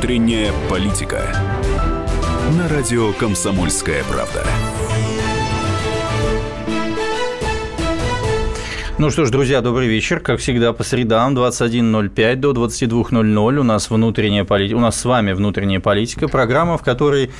Внутренняя политика. На радио «Комсомольская правда». Ну что ж, друзья, добрый вечер. Как всегда, по средам 21.05 до 22.00 у нас внутренняя политика. У нас с вами внутренняя политика. Программа, в которой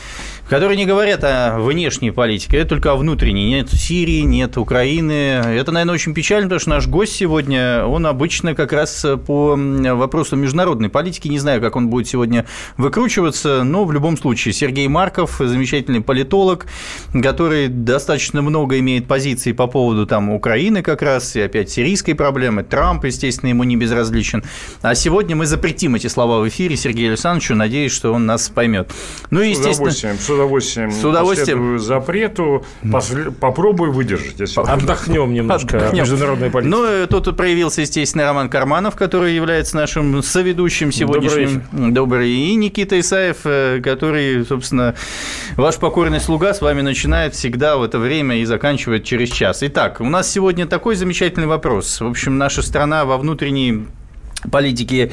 которые не говорят о внешней политике, это только о внутренней. Нет Сирии, нет Украины. Это, наверное, очень печально, потому что наш гость сегодня, он обычно как раз по вопросам международной политики, не знаю, как он будет сегодня выкручиваться, но в любом случае Сергей Марков, замечательный политолог, который достаточно много имеет позиций по поводу там Украины как раз, и опять сирийской проблемы, Трамп, естественно, ему не безразличен. А сегодня мы запретим эти слова в эфире Сергею Александровичу, надеюсь, что он нас поймет. Ну и, естественно удовольствием, с удовольствием. запрету, посл... попробую выдержать. Если Отдохнем немножко Отдохнем. международной политики. Ну, э, тут проявился, естественно, Роман Карманов, который является нашим соведущим сегодняшним. Добрый, Добрый. И Никита Исаев, э, который, собственно, ваш покорный слуга с вами начинает всегда в это время и заканчивает через час. Итак, у нас сегодня такой замечательный вопрос. В общем, наша страна во внутренней политики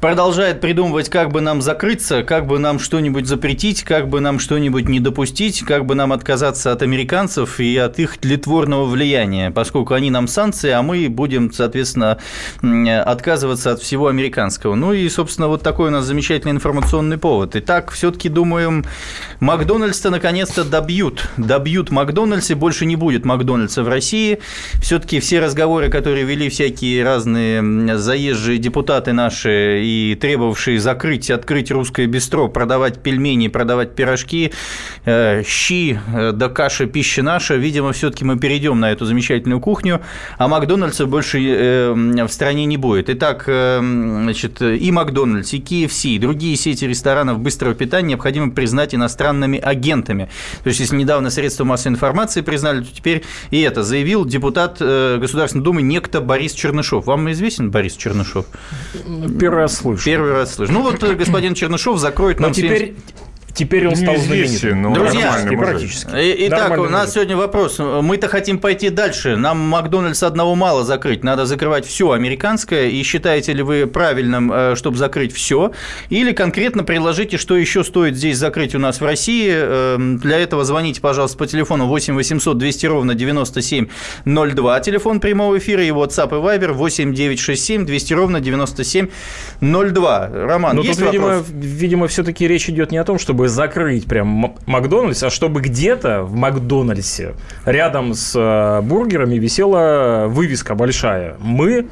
продолжает придумывать, как бы нам закрыться, как бы нам что-нибудь запретить, как бы нам что-нибудь не допустить, как бы нам отказаться от американцев и от их тлетворного влияния, поскольку они нам санкции, а мы будем, соответственно, отказываться от всего американского. Ну и, собственно, вот такой у нас замечательный информационный повод. Итак, все-таки думаем, Макдональдс-то наконец-то добьют. Добьют Макдональдс, и больше не будет Макдональдса в России. Все-таки все разговоры, которые вели всякие разные заезжие депутаты наши и требовавшие закрыть, открыть русское бистро, продавать пельмени, продавать пирожки, э, щи, э, да каша, пища наша, видимо, все-таки мы перейдем на эту замечательную кухню, а Макдональдса больше э, в стране не будет. Итак, значит, и Макдональдс, и KFC, и другие сети ресторанов быстрого питания необходимо признать иностранными агентами. То есть, если недавно средства массовой информации признали, то теперь и это заявил депутат Государственной Думы некто Борис Чернышов. Вам известен Борис Чернышов? Первый раз слышу. Первый раз слышу. Ну вот э, господин Чернышов закроет нам... Но теперь, Теперь он стал знаменитым. Ну, Друзья, практически. Итак, у нас сегодня вопрос. Мы-то хотим пойти дальше. Нам Макдональдс одного мало закрыть. Надо закрывать все американское. И считаете ли вы правильным, э, чтобы закрыть все? Или конкретно предложите, что еще стоит здесь закрыть у нас в России? Эм, для этого звоните, пожалуйста, по телефону 8 800 200 ровно 9702. Телефон прямого эфира и WhatsApp и Viber 8 967 200 ровно 9702. Роман, Но есть тут, вопрос? Видимо, видимо все-таки речь идет не о том, чтобы чтобы закрыть прям Макдональдс, а чтобы где-то в Макдональдсе рядом с э, бургерами висела вывеска большая. Мы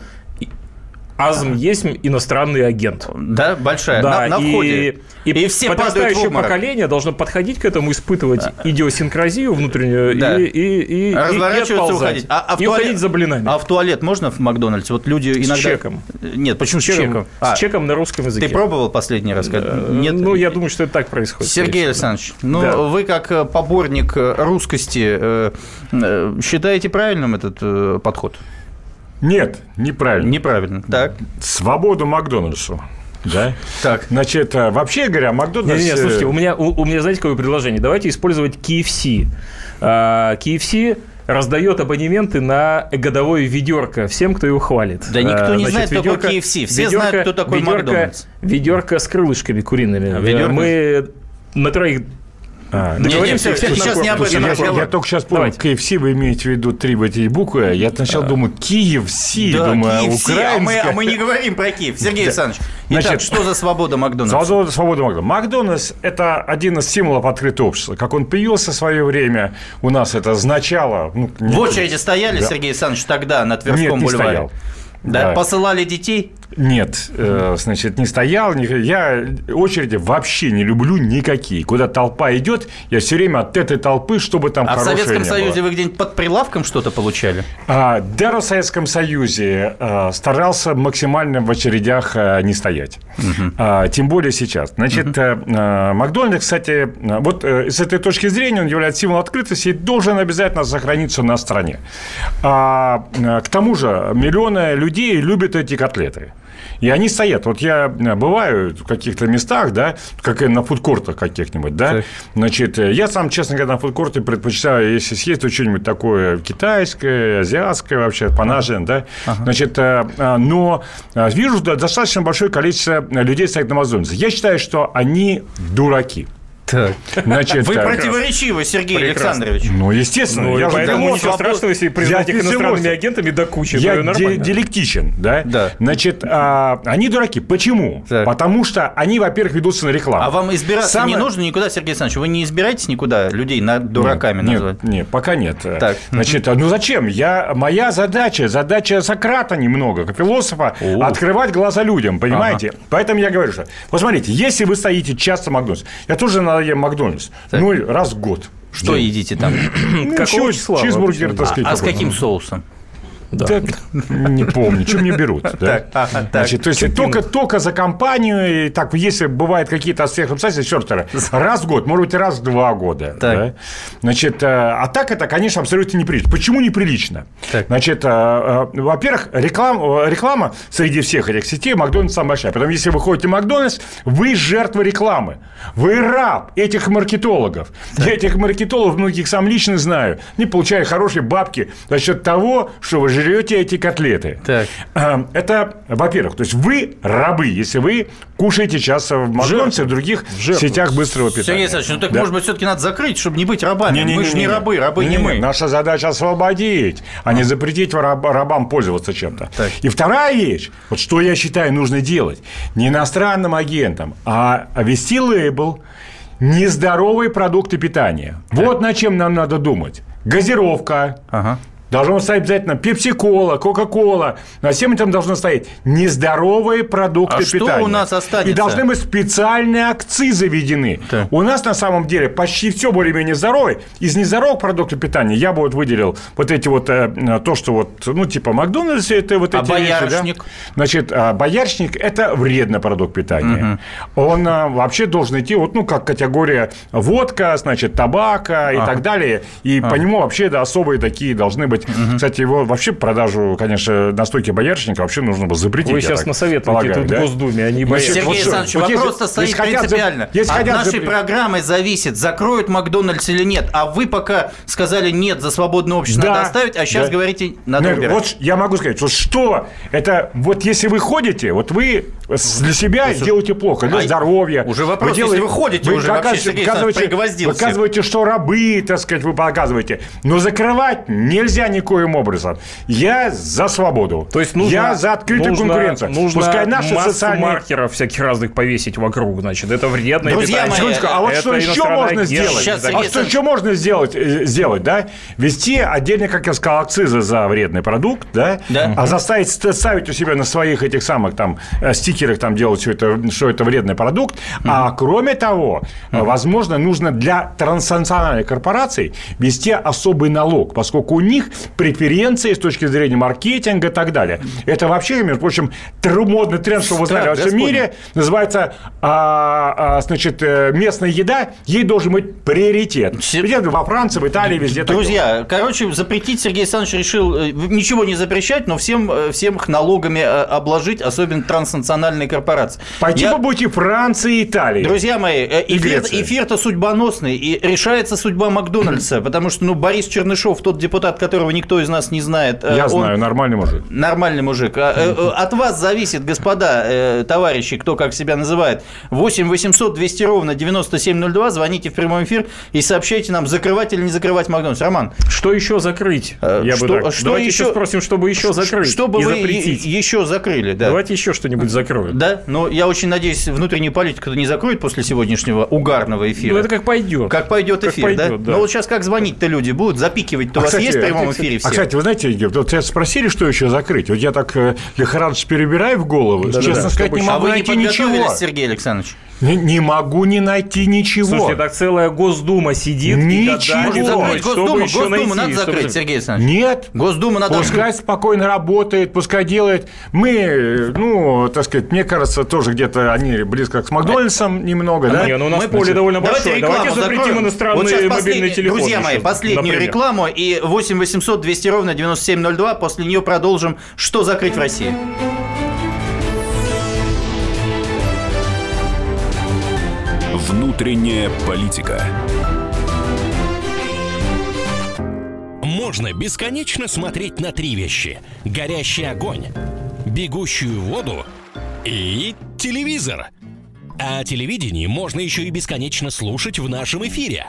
Азм есть иностранный агент. Да, большая, да, на, на входе. И, и, и все подрастающее поколение должно подходить к этому, испытывать да. идиосинкразию внутреннюю да. и, и, и, Разворачиваться и уходить. А, а в и туалет, уходить за блинами. А в туалет можно в Макдональдсе? Вот люди иногда... С чеком. Нет, почему с, с чеком? чеком? А, с чеком на русском языке. Ты пробовал последний раз? Нет. Ну, я думаю, что это так происходит. Сергей Александрович, ну, да. вы как э, поборник э, русскости э, считаете правильным этот подход? Нет, неправильно. Неправильно. Так. Свободу Макдональдсу. Да? Так. Значит, э, вообще говоря, Макдональдс... Нет, нет, слушайте, у меня, у, у меня, знаете, какое предложение? Давайте использовать KFC. KFC а, раздает абонементы на годовое ведерко всем, кто его хвалит. Да никто не Значит, знает, ведерко, кто такой KFC. Все ведерко, знают, кто такой ведерко, Макдональдс. Ведерко с крылышками куриными. А, ведерко? Мы на троих а, Договоримся, нет, нет, сейчас не об этом я, я, я только сейчас понял, KFC вы имеете в виду три в эти буквы. Я сначала а. думаю, Киев, Си, да, думаю, Киев, украинская. А мы, а мы не говорим про Киев. Сергей да. Александрович, итак, Значит, что за свобода Макдональдса? Свобода, свобода Макдональдса. Макдональдс – это один из символов открытого общества. Как он появился в свое время, у нас это означало... Ну, в очереди стояли, да. Сергей Александрович, тогда на Тверском Нет, бульваре? Стоял. Да, да. Посылали детей? Нет, э, значит, не стоял. Я очереди вообще не люблю никакие. Куда толпа идет, я все время от этой толпы, чтобы там А в Советском Союзе было. вы где-нибудь под прилавком что-то получали? А, да, в Советском Союзе а, старался максимально в очередях а, не стоять. Угу. А, тем более сейчас. Значит, угу. а, Макдональдс, кстати, вот а, с этой точки зрения он является символом открытости и должен обязательно сохраниться на стране. А, к тому же миллионы людей любят эти котлеты. И они стоят. Вот я э, бываю в каких-то местах, да, как и на фудкортах каких-нибудь, да. Так. Значит, э, я сам, честно говоря, на фудкорте предпочитаю, если съесть, то что-нибудь такое китайское, азиатское вообще, панажен, да. Ага. Значит, но вижу достаточно большое количество людей стоит на Макдональдсе. Я считаю, что они дураки. Так. Значит, Вы так. противоречивы, Сергей Прекрасно. Александрович. Ну, естественно. Ну, я поэтому ничего страшного, если признать их иностранными агентами до кучи. Я де- диалектичен, да? Да. Значит, а, они дураки. Почему? Так. Потому что они, во-первых, ведутся на рекламу. А вам избираться Самое... не нужно никуда, Сергей Александрович? Вы не избираетесь никуда людей на дураками нет, назвать? Нет, нет, пока нет. Так. Значит, ну зачем? Я, моя задача, задача Сократа немного, как философа, О. открывать глаза людям, понимаете? Ага. Поэтому я говорю, что, посмотрите, если вы стоите часто в Макдональдсе, я тоже надо ем Макдональдс. Так. Ну, раз в год. Что едите там? Ну, Какого числа? Чизбургер, так сказать. А, а с каким соусом? Да. Так, не помню, что мне берут. Да? Так, ага, Значит, то есть только, только за компанию, и так, если бывают какие-то сверхобстоятельства, черт, раз в год, может быть, раз в два года. Да? Значит, э, а так это, конечно, абсолютно неприлично. Почему неприлично? Так. Значит, э, э, во-первых, реклама, реклама среди всех этих сетей Макдональдс самая большая. Потом, если вы ходите в Макдональдс, вы жертва рекламы. Вы раб этих маркетологов. Так. Я этих маркетологов многих сам лично знаю. Они получают хорошие бабки за счет того, что вы жрете эти котлеты. Так. Эм, это, во-первых, то есть вы рабы, если вы кушаете часто в Макдональдсе, в других Жертв. сетях быстрого питания. Сергей Александрович, ну так, да. может быть, все-таки надо закрыть, чтобы не быть рабами. Не, не, мы же не, не рабы, рабы не, не мы. Наша задача освободить, а, а. не запретить раб, рабам пользоваться чем-то. Так. И вторая вещь, вот что я считаю нужно делать, не иностранным агентам, а вести лейбл нездоровые продукты питания. Так. Вот над чем нам надо думать. Газировка, ага. Должно стоять обязательно пепси-кола, кока-кола. На всем этом должно стоять нездоровые продукты а питания. что у нас останется? И должны быть специальные акцизы введены. Так. У нас на самом деле почти все более-менее здоровое. Из нездоровых продуктов питания я бы вот выделил вот эти вот, э, то, что вот, ну, типа Макдональдс, это вот а эти боярышник? Вещи, да? Значит, а боярышник – это вредный продукт питания. Угу. Он а, вообще должен идти, вот, ну, как категория водка, значит, табака и ага. так далее. И ага. по нему вообще да, особые такие должны быть быть. Угу. Кстати, его вообще продажу, конечно, настойки боярышника вообще нужно было запретить. Вы сейчас насоветуете тут да? в Госдуме, они боятся. Сергей вот Александрович, вот вопрос-то стоит принципиально. Если От нашей запрет... программы зависит, закроют Макдональдс или нет. А вы пока сказали нет, за свободное общество да, надо оставить, а сейчас да. говорите, надо нет, убирать. Вот я могу сказать, вот что это, вот если вы ходите, вот вы для себя Слушай, делаете плохо, для а здоровья. Уже вопрос, вы делаете, если вы ходите, вы уже вообще, показываете, показываете, что рабы, так сказать, вы показываете. Но закрывать нельзя никоим образом. Я за свободу. То есть нужно, я за открытую нужно, конкуренцию. Нужно Пускай наши массу социальные... маркеров всяких разных повесить вокруг, значит, это вредно. Друзья мои, а вот что еще можно сделать? Сейчас, а что еще можно сделать, сделать, да? Вести отдельно, как я сказал, акцизы за вредный продукт, да? да. А заставить ставить у себя на своих этих самых там э, стикерах там делать все это, что это вредный продукт. Mm-hmm. А кроме того, mm-hmm. возможно, нужно для транснациональных корпораций вести особый налог, поскольку у них преференции с точки зрения маркетинга и так далее. Это вообще, между прочим, модный тренд, что вы знали во всем мире, называется а, а, значит, э, местная еда, ей должен быть приоритет. Приоритет во Франции, в Италии, везде. Друзья, короче, запретить Сергей Александрович решил э, ничего не запрещать, но всем, э, всем их налогами обложить, особенно транснациональные корпорации. Пойти Я... по пути Франции и Италии. Друзья мои, эфир, эфир-то судьбоносный, и решается судьба Макдональдса, потому что ну, Борис Чернышов, тот депутат, которого никто из нас не знает. Э, Я он... знаю, нормальный мужик. Нормальный мужик. А, э, э, от вас зависит, господа, товарищи, кто как себя называет. 8 800 200 ровно 9702. Звоните в прямой эфир и сообщайте нам, закрывать или не закрывать Макдональдс. Роман. Что еще закрыть? Я что, бы так. Что Давайте еще спросим, чтобы еще закрыть. Чтобы вы запретить. еще закрыли, да. Давайте еще что-нибудь закроем. Да, но я очень надеюсь, внутреннюю политику не закроет после сегодняшнего угарного эфира. Ну, это как пойдет. Как пойдет эфир, как пойдет, да? да? Но вот сейчас как звонить-то люди будут, запикивать-то а, у вас кстати, есть в прямом эфире все? А, кстати, вы знаете, вот тебя спросили, что еще закрыть. Вот я так э, лихорадочно перебираю в голову. Да, Честно да, сказать, не могу а найти ничего. Сергей Александрович? Не, не могу не найти ничего. Слушайте, так целая Госдума сидит ничего. и гадает, Госдуму, Госдуму найти, надо закрыть, чтобы... Сергей Александрович. Нет. Госдума надо Пускай спокойно работает, пускай делает. Мы, ну, так сказать, мне кажется, тоже где-то они близко к Макдональдсам немного, а да? Не, ну у нас Мы поле довольно большое. Давайте запретим иностранные вот мобильные телефоны. Друзья мои, последнюю например. рекламу и 8 800 200 ровно 9702. После нее продолжим. Что закрыть в России? Внутренняя политика. Можно бесконечно смотреть на три вещи. Горящий огонь, бегущую воду и телевизор. А телевидение можно еще и бесконечно слушать в нашем эфире.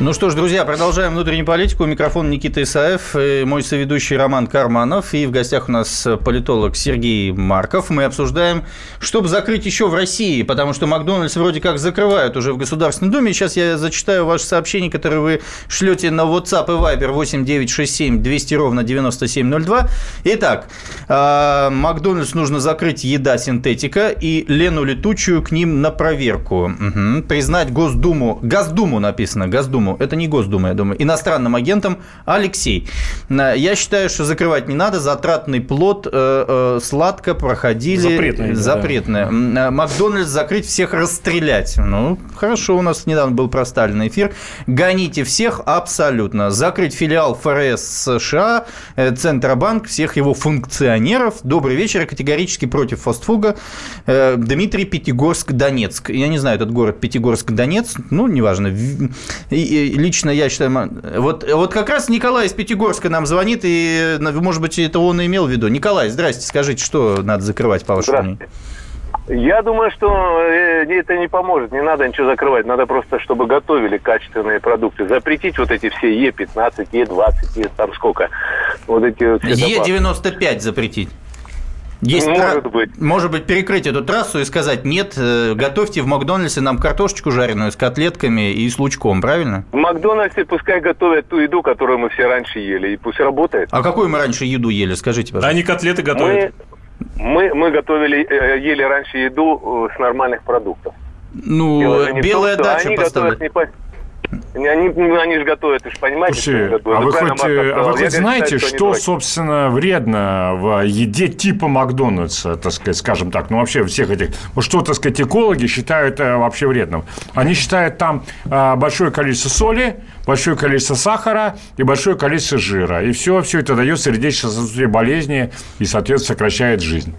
Ну что ж, друзья, продолжаем внутреннюю политику. Микрофон Никита Исаев, мой соведущий Роман Карманов. И в гостях у нас политолог Сергей Марков. Мы обсуждаем, чтобы закрыть еще в России, потому что Макдональдс вроде как закрывают уже в Государственной Думе. Сейчас я зачитаю ваши сообщения, которые вы шлете на WhatsApp и Viber 8967 200 ровно 9702. Итак, а, Макдональдс нужно закрыть еда синтетика и Лену Летучую к ним на проверку. Угу. Признать Госдуму, Госдуму написано, Госдуму Госдуму, это не Госдума, я думаю, иностранным агентом Алексей. Я считаю, что закрывать не надо, затратный плод э, э, сладко проходили. Запретное. Запретное. Да. Макдональдс закрыть, всех расстрелять. Ну, хорошо, у нас недавно был про Сталина эфир. Гоните всех абсолютно. Закрыть филиал ФРС США, э, Центробанк, всех его функционеров. Добрый вечер, категорически против фастфуга. Дмитрий Пятигорск-Донецк. Я не знаю, этот город Пятигорск-Донецк, ну, неважно лично я считаю, вот, вот как раз Николай из Пятигорска нам звонит, и, может быть, это он и имел в виду. Николай, здрасте, скажите, что надо закрывать, по вашему мнению? Я думаю, что э, это не поможет, не надо ничего закрывать, надо просто, чтобы готовили качественные продукты. Запретить вот эти все Е15, Е20, Е там сколько. Вот эти вот Е95 запретить. Есть может тра... быть. Может быть, перекрыть эту трассу и сказать, нет, э, готовьте в Макдональдсе нам картошечку жареную с котлетками и с лучком, правильно? В Макдональдсе пускай готовят ту еду, которую мы все раньше ели, и пусть работает. А какую мы раньше еду ели, скажите, пожалуйста? Они котлеты готовят. Мы, мы, мы готовили, э, ели раньше еду э, с нормальных продуктов. Ну, белая том, дача поставили. Не. Они, они же готовят, ты же понимаете, Слушай, что а вы хоть, а вы хоть знаете, считаю, что, что собственно, вредно в еде типа Макдональдса, так сказать, скажем так, ну, вообще всех этих, вот что, так сказать, экологи считают э, вообще вредным? Они считают там э, большое количество соли, большое количество сахара и большое количество жира. И все, все это дает сердечно-сосудистые болезни и, соответственно, сокращает жизнь.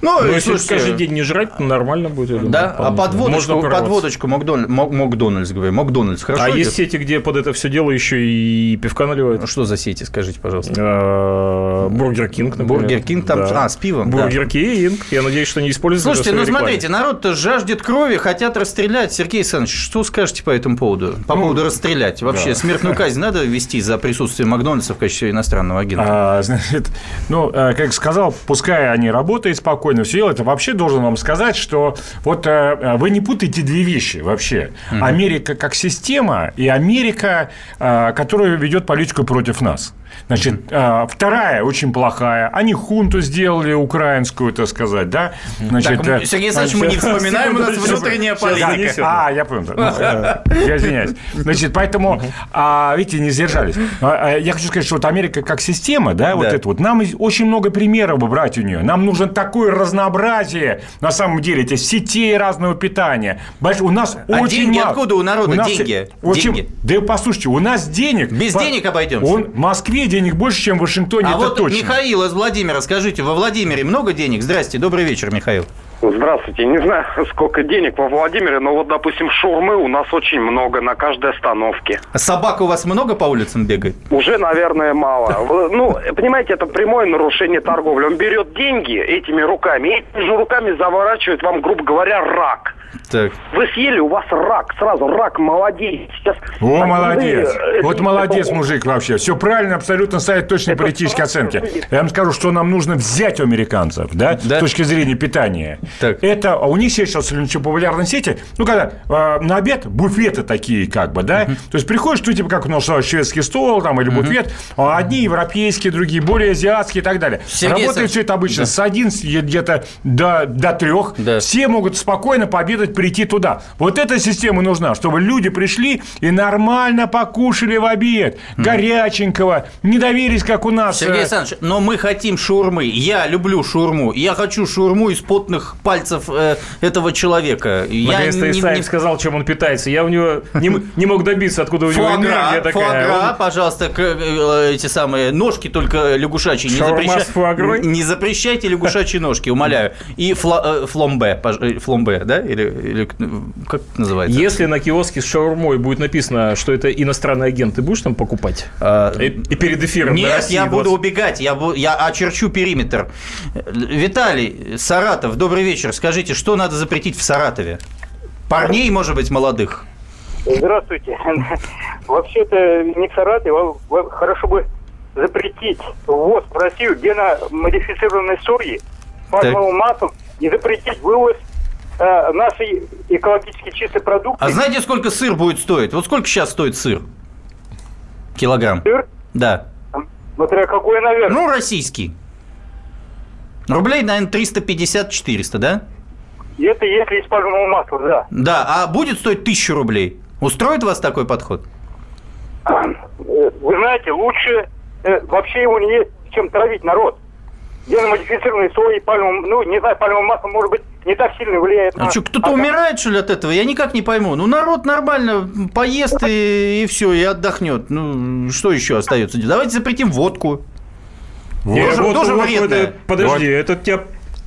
Ну, Но если слушайте, каждый день не жрать, то нормально будет. Думаю, да, а подводочку, подводочку Макдональдс, Макдональдс, говорю, Макдональдс, хорошо А идет? есть сети, где под это все дело еще и пивка наливают? Ну, что за сети, скажите, пожалуйста? А, Бургер Кинг, например. Бургер Кинг там, а, с пивом, Бургер Кинг, я надеюсь, что не используют Слушайте, ну смотрите, народ-то жаждет крови, хотят расстрелять. Сергей Александрович, что скажете по этому поводу? По ну, поводу расстрелять? Вообще, смертную казнь надо ввести за присутствие Макдональдса в качестве иностранного агента? А, значит, ну, э, как сказал, пускай они работают спокойно, все это вообще должен вам сказать, что вот э, вы не путаете две вещи вообще. Угу. Америка как система и Америка, э, которая ведет политику против нас. Значит, а, вторая очень плохая. Они хунту сделали украинскую, так сказать, да? Значит, так, э, Сергей Александрович, мы не вспоминаем, у нас внутренняя политика. А, я понял. Э, я извиняюсь. Значит, поэтому, а, видите, не сдержались. А, я хочу сказать, что вот Америка как система, да, вот это вот, нам очень много примеров брать у нее. Нам нужно такое разнообразие, на самом деле, эти сетей разного питания. У нас очень деньги откуда у народа? деньги? деньги. Да послушайте, у нас денег... Без денег обойдемся. Он, в Москве денег больше, чем в Вашингтоне, а это вот точно. Михаил из Владимира, скажите, во Владимире много денег? Здрасте, добрый вечер, Михаил. Здравствуйте. Не знаю, сколько денег во Владимире, но вот, допустим, шурмы у нас очень много на каждой остановке. А собак у вас много по улицам бегает? Уже, наверное, мало. Ну, понимаете, это прямое нарушение торговли. Он берет деньги этими руками, и этими же руками заворачивает вам, грубо говоря, рак. Так. Вы съели, у вас рак, сразу рак, молодец. Сейчас О, А молодец. вы, э, Вот это- молодец, это- мужик, вообще. Все правильно, абсолютно ставит точные Это политические оценки. Я вам скажу, что нам нужно взять у американцев, да, Да. с точки зрения питания. Так. Это, а у них сейчас очень популярной сети, ну, когда э, на обед буфеты такие, как бы, да, то есть приходишь, ну, типа, как у нас шведский стол там или буфет, а одни европейские, другие более азиатские и так далее. Сергей Работает все это обычно с 11 где-то до, до 3. Да. Все могут спокойно пообедать, прийти туда. Вот эта система нужна, чтобы люди пришли и нормально покушали в обед. Горяченького. Не доверились, как у нас. Сергей э, Александрович, но мы хотим шаурмы. Я люблю шаурму. Я хочу шаурму из потных пальцев э, этого человека. Я Наконец-то не- Исаев не- сказал, чем он питается. Я у него не, не мог добиться, откуда у него энергия Фуагра, такая. фуагра, Он- пожалуйста, к- э, эти самые ножки только лягушачьи. Не, запреща- не запрещайте лягушачьи ножки, умоляю. И фла- э, фломбе, э, фломбе, да? Или, или как это называется? Если на киоске с шаурмой будет написано, что это иностранный агент, ты будешь там покупать? А, И, и перед эфиром Нет, России я буду 20. убегать, я, бу- я очерчу периметр. Виталий, Саратов, добрый вечер. Скажите, что надо запретить в Саратове? Парней, может быть, молодых? Здравствуйте. Вообще-то не в Саратове, а хорошо бы запретить ввоз в Россию геномодифицированной сои, пальмовым маслом и запретить вывоз э, нашей экологически чистой продукции. А знаете, сколько сыр будет стоить? Вот сколько сейчас стоит сыр? Килограмм. Сыр, Да. смотря какой, наверное. Ну, российский. Рублей, наверное, 350-400, да? Это если из пальмового масла, да. Да, а будет стоить 1000 рублей. Устроит вас такой подход? Вы знаете, лучше э, вообще его не есть, чем травить народ. Геномодифицированной соей, пальмовым, ну, не знаю, пальмовым маслом, может быть, не так сильно влияет А на... что, кто-то организм. умирает, что ли, от этого? Я никак не пойму. Ну, народ нормально поест и, и все, и отдохнет. Ну, что еще остается? Давайте запретим водку. Тоже- вот- тоже вот вредное. Подожди, Вот. это тебя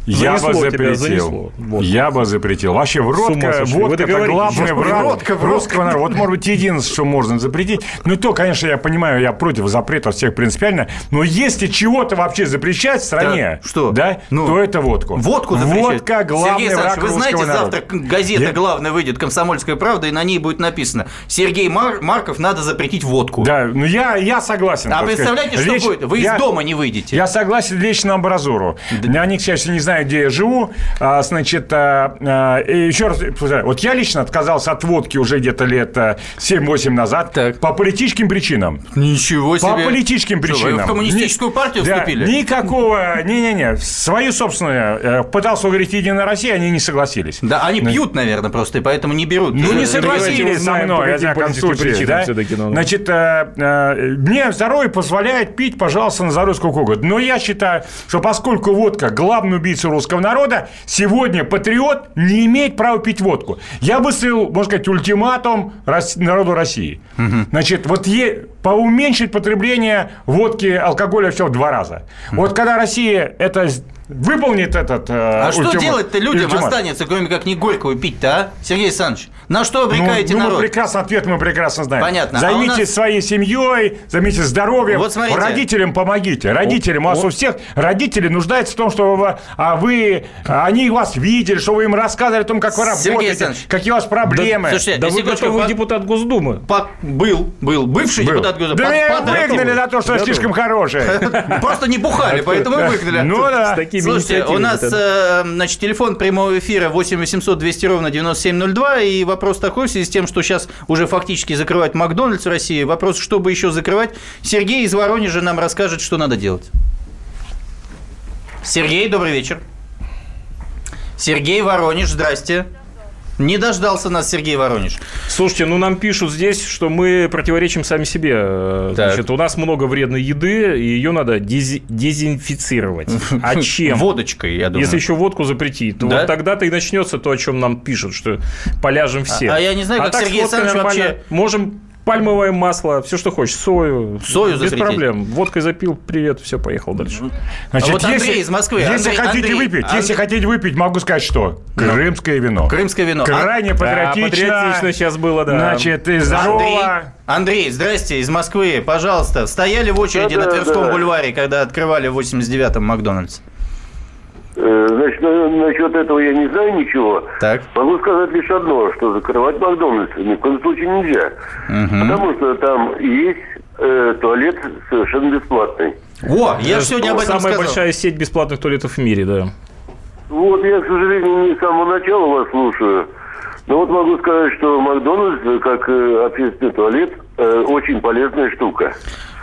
Я бы запретил. Вот. Я бы запретил. Вообще, водка, водка это главный враг Водка, водка. русского народа. Вот, может быть, единственное, что можно запретить. Ну, и то, конечно, я понимаю, я против запретов всех принципиально. Но если чего-то вообще запрещать в стране, Так, что? Да, Ну. то это водку. Водку запрещать. Водка главный Сергей враг вы знаете, русского завтра народа. газета Я- главная выйдет «Комсомольская правда», и на ней будет написано «Сергей Мар- Марков, надо запретить водку». Да, ну я, я согласен. А представляете, сказать. что Лечь- будет? Вы я- из дома не выйдете. Я согласен лечь на амбразуру. Они, к счастью, не знают, где я живу. А, значит, а, а, еще раз, вот я лично отказался от водки уже где-то лет а, 7-8 назад Так. по политическим причинам. Ничего себе. По политическим Что, причинам. вы в коммунистическую Ни- партию Да, вступили? Никакого, не-не-не, свою собственную. э, Пытался уговорить Единая Россия, они не согласились. Да, они пьют, наверное, просто, и поэтому не берут. Ну, не Э, согласились давайте со мной, во всяком случае. да? ну, ну. Значит, э, э, мне здоровье позволяет пить, пожалуйста, на здоровье сколько угодно. Но я считаю, что поскольку водка главный убийца русского народа, сегодня патриот не имеет права пить водку. Я выставил, можно сказать, ультиматум народу России. Значит, вот е- поуменьшить потребление водки, алкоголя все в два раза. Вот когда Россия это выполнит этот э, А что ультимат- делать-то людям ультимат- останется, кроме как не горького пить-то, а? Сергей Александрович, на что обрекаете ну, ну, народ? мы прекрасно ответ мы прекрасно знаем. Понятно. А Займитесь у нас- своей семьей, займитесь здоровьем. Вот смотрите. Родителям помогите. Родителям. У вас у всех родители нуждаются в том, что вы, а вы, они вас видели, что вы им рассказывали о том, как вы Сергей работаете, какие у вас проблемы. Слушайте, Да вы готовый по- депутат Госдумы. по- был, был, бывший Был. депутат Госдумы. Да Под- меня выгнали за то, что я слишком хороший. Просто не бухали, поэтому выгнали. Ну да. Слушайте, у нас, э, значит, телефон прямого эфира 8 800 200 ровно 9702, и вопрос такой, в связи с тем, что сейчас уже фактически закрывают Макдональдс в России, вопрос, чтобы еще закрывать, Сергей из Воронежа нам расскажет, что надо делать. Сергей, добрый вечер. Сергей Воронеж, здрасте. Не дождался нас Сергей Воронеж. Слушайте, ну нам пишут здесь, что мы противоречим сами себе. Э, Так. Значит, у нас много вредной еды, и ее надо дези- дезинфицировать. А чем? Водочкой, я думаю. Если еще водку запретить, то Да? вот тогда-то и начнется то, о чем нам пишут, что поляжем все. А- а я не знаю, как так Сергей Александрович вообще- Можем пальмовое масло, все, что хочешь, сою. Сою Без проблем. Водкой запил, привет, все, поехал дальше. Значит, А вот Андрей из Москвы. Если Андрей, хотите Андрей, выпить, Андрей. если хотите выпить, могу сказать, что крымское вино. Крымское вино. А- Крайне патриотично. патриотично сейчас было, да. Значит, и Андрей, здорово. Андрей, здрасте, из Москвы, пожалуйста. Стояли в очереди на Да-да, Тверском да. бульваре, когда открывали в 89-м Макдональдс? Э, значит, насчет этого я не знаю ничего. Так. Могу сказать лишь одно, что закрывать Макдональдс ни в коем случае нельзя. Угу. Потому что там есть э, туалет совершенно бесплатный. О, я же сегодня об этом Самая сказал. большая сеть бесплатных туалетов в мире, да. Вот я, к сожалению, не с самого начала вас слушаю. Но вот могу сказать, что Макдональдс, как э, общественный туалет, э, очень полезная штука.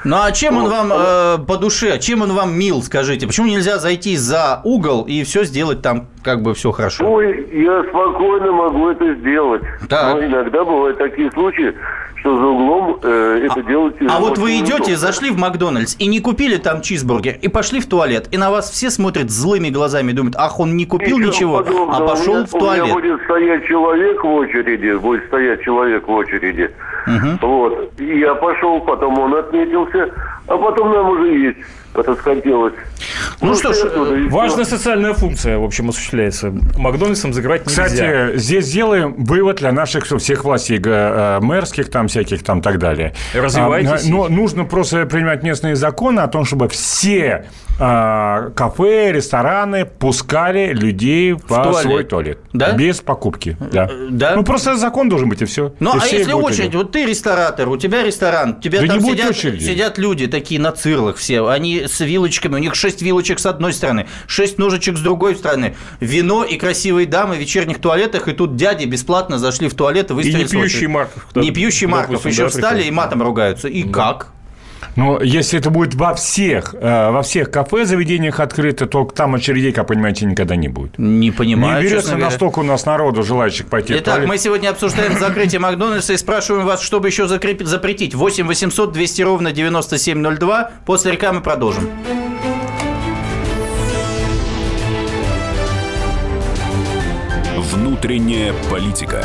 Ну а чем он вам э, по душе? Чем он вам мил, скажите? Почему нельзя зайти за угол и все сделать там как бы все хорошо? Ой, я спокойно могу это сделать. Так. Но иногда бывают такие случаи, что за углом э, это делать А вот вы идете, неудобно. зашли в Макдональдс и не купили там чизбургер, и пошли в туалет, и на вас все смотрят злыми глазами, думают, ах, он не купил Ничего ничего, подобного. а пошел меня- в У меня туалет. будет стоять человек в очереди, будет стоять человек в очереди. Вот. И я пошел, потом он отметился, а потом нам уже есть расхотелось. Ну что ж, и всё. Важная социальная функция, в общем, осуществляется. Макдональдсом закрывать нельзя. Кстати, здесь сделаем вывод для наших всех властей э, мэрских, там всяких, там так далее. Развивайтесь. А, Но нужно просто принимать местные законы о том, чтобы все а, кафе, рестораны пускали людей в, туалет. свой туалет. Да? Без покупки. Да. да? Ну, просто закон должен быть, и все. Ну, а если очередь, вот ты ресторатор, у тебя ресторан, у тебя Да там сидят, очереди. сидят люди такие на цирлах все, они с вилочками, у них шесть вилочек с одной стороны, шесть ножичек с другой стороны, вино и красивые дамы в вечерних туалетах, и тут дяди бесплатно зашли в туалет и И выставили не пьющий Марков. кто- Не пьющий Марков, допустим, еще да, встали и матом ругаются. И как? Но если это будет во всех, э, во всех кафе, заведениях открыто, то там очередей, как понимаете, никогда не будет. Не понимаю, не берется настолько у нас народу, желающих пойти Итак, туалет. мы сегодня обсуждаем закрытие Макдональдса и спрашиваем вас, чтобы еще закрепить, запретить. 8 800 200 ровно 9702. После рекламы продолжим. Внутренняя политика.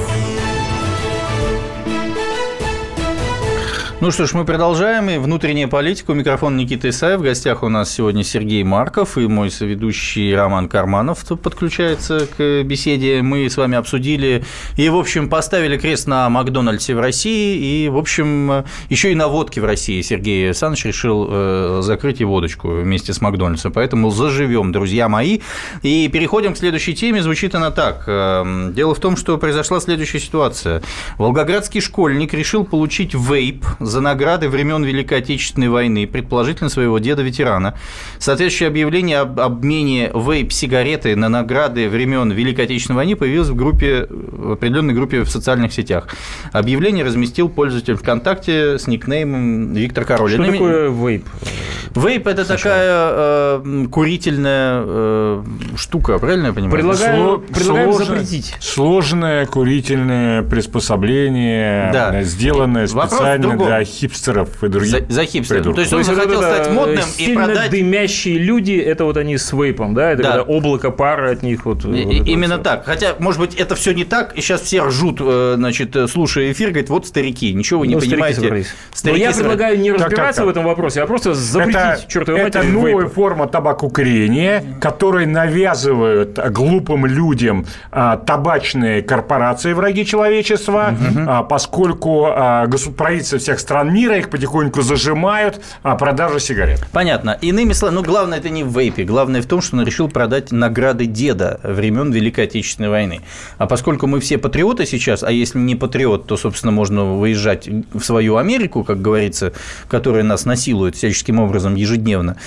Ну что ж, мы продолжаем. И внутренняя политика. У микрофона Никита Исаев. В гостях у нас сегодня Сергей Марков и мой соведущий Роман Карманов подключается к беседе. Мы с вами обсудили и, в общем, поставили крест на Макдональдсе в России. И, в общем, еще и на водке в России Сергей Александрович решил э, закрыть и водочку вместе с Макдональдсом. Поэтому заживем, друзья мои. И переходим к следующей теме. Звучит она так. Эм, Дело в том, что произошла следующая ситуация. Волгоградский школьник решил получить вейп за награды времен Великой Отечественной войны, предположительно своего деда-ветерана. Соответствующее объявление об обмене вейп-сигареты на награды времен Великой Отечественной войны появилось в группе, в определенной группе в социальных сетях. Объявление разместил пользователь ВКонтакте с никнеймом Виктор Король. Что такое вейп? Вейп – это такая э, курительная э, штука, правильно я понимаю? Предлагаю, Сло- предлагаем сложно- запретить. Сложное курительное приспособление, Да. сделанное Вопрос специально другом. Хипстеров и других. За, за хипстеров. придурков. То есть То он есть вот захотел это, стать э, модным и сильно продать дымящие люди, это вот они с вейпом, да? Это Да. когда облако пара от них. Вот, И- вот это вот Именно всё. так. Хотя, может быть, это все не так, и сейчас все ржут, э, значит, э, слушая эфир, говорят, вот старики, ничего вы не Ну, старики понимаете. Но Старики я собрались. предлагаю не Так, так, разбираться так. в этом вопросе, а просто запретить Это, чертовой это матери новая вейпы. форма табакокурения, которые навязывают глупым людям а, табачные корпорации враги человечества, а, поскольку а, правительства всех стран мира их потихоньку зажимают а, продажу сигарет. Понятно. Иными словами, ну, главное это не в вейпе. Главное в том, что он решил продать награды деда времен Великой Отечественной войны. А поскольку мы все патриоты сейчас, а если не патриот, то, собственно, можно выезжать в свою Америку, как говорится, которая нас насилует всяческим образом ежедневно.